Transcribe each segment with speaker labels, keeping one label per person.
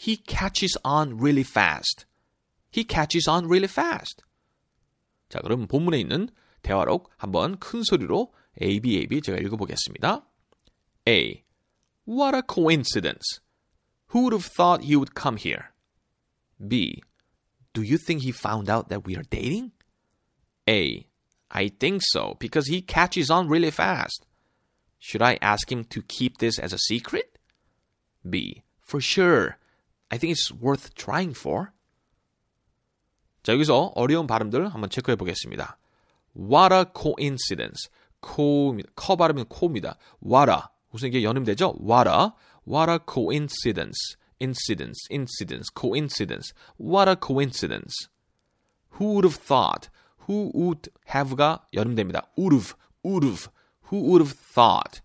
Speaker 1: He catches on really fast. He catches on really fast. 자, 그럼 본문에 있는 대화록 한번 큰 소리로 A, B, A, B 제가 읽어보겠습니다. A. What a coincidence. Who would have thought he would come here? B. Do you think he found out that we are dating? A. I think so, because he catches on really fast. Should I ask him to keep this as a secret? B. For sure. I think it's worth trying for. 자, 여기서 어려운 발음들 한번 체크해 보겠습니다. What a coincidence. 코입니다. 커 발음은 코입니다. What a. 우선 이게 연음되죠? What a. What a coincidence. Incidence, incidence, coincidence. What a coincidence. Who would have thought? Who would have가 연음됩니다. would have, would have. Who would have thought?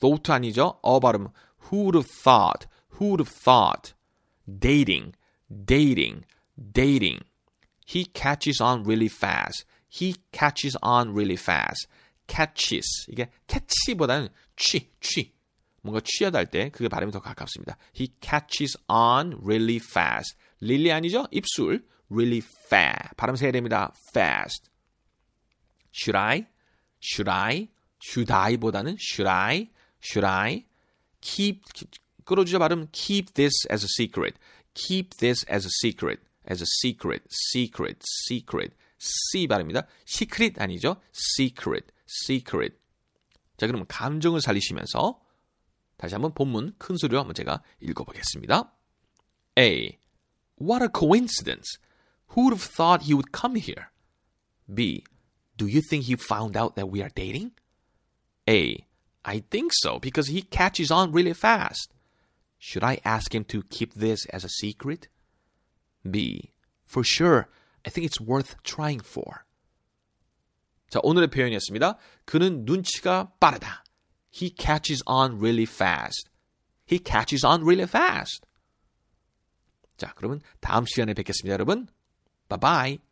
Speaker 1: thought 아니죠? 어 발음. Who would have thought? Who would have thought? Dating, dating, dating. He catches on really fast. He catches on really fast. catches. 이게 catch보다는 취, 취. 뭔가 취하다 할 때 그게 발음이 더 가깝습니다. He catches on really fast. really 아니죠? 입술. really fast. 발음 세야 됩니다. fast. Should I? Should I? Should I보다는 should I? Should I? Keep 끌어주자 발음 keep this as a secret. keep this as a secret. as a secret. secret. secret. C 발음입니다. secret 아니죠? secret. secret. 자, 그럼 감정을 살리시면서 다시 한번 본문 큰 소리로 한번 제가 읽어보겠습니다. A. What a coincidence. Who would have thought he would come here? B. Do you think he found out that we are dating? A. I think so because he catches on really fast. Should I ask him to keep this as a secret? B. For sure. I think it's worth trying for. 자, 오늘의 표현이었습니다. 그는 눈치가 빠르다. He catches on really fast. He catches on really fast. 자, 그러면 다음 시간에 뵙겠습니다, 여러분. Bye bye.